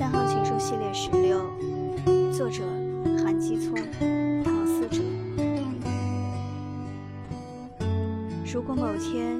三行情书系列十六作者韩基聪唐思哲。如果某天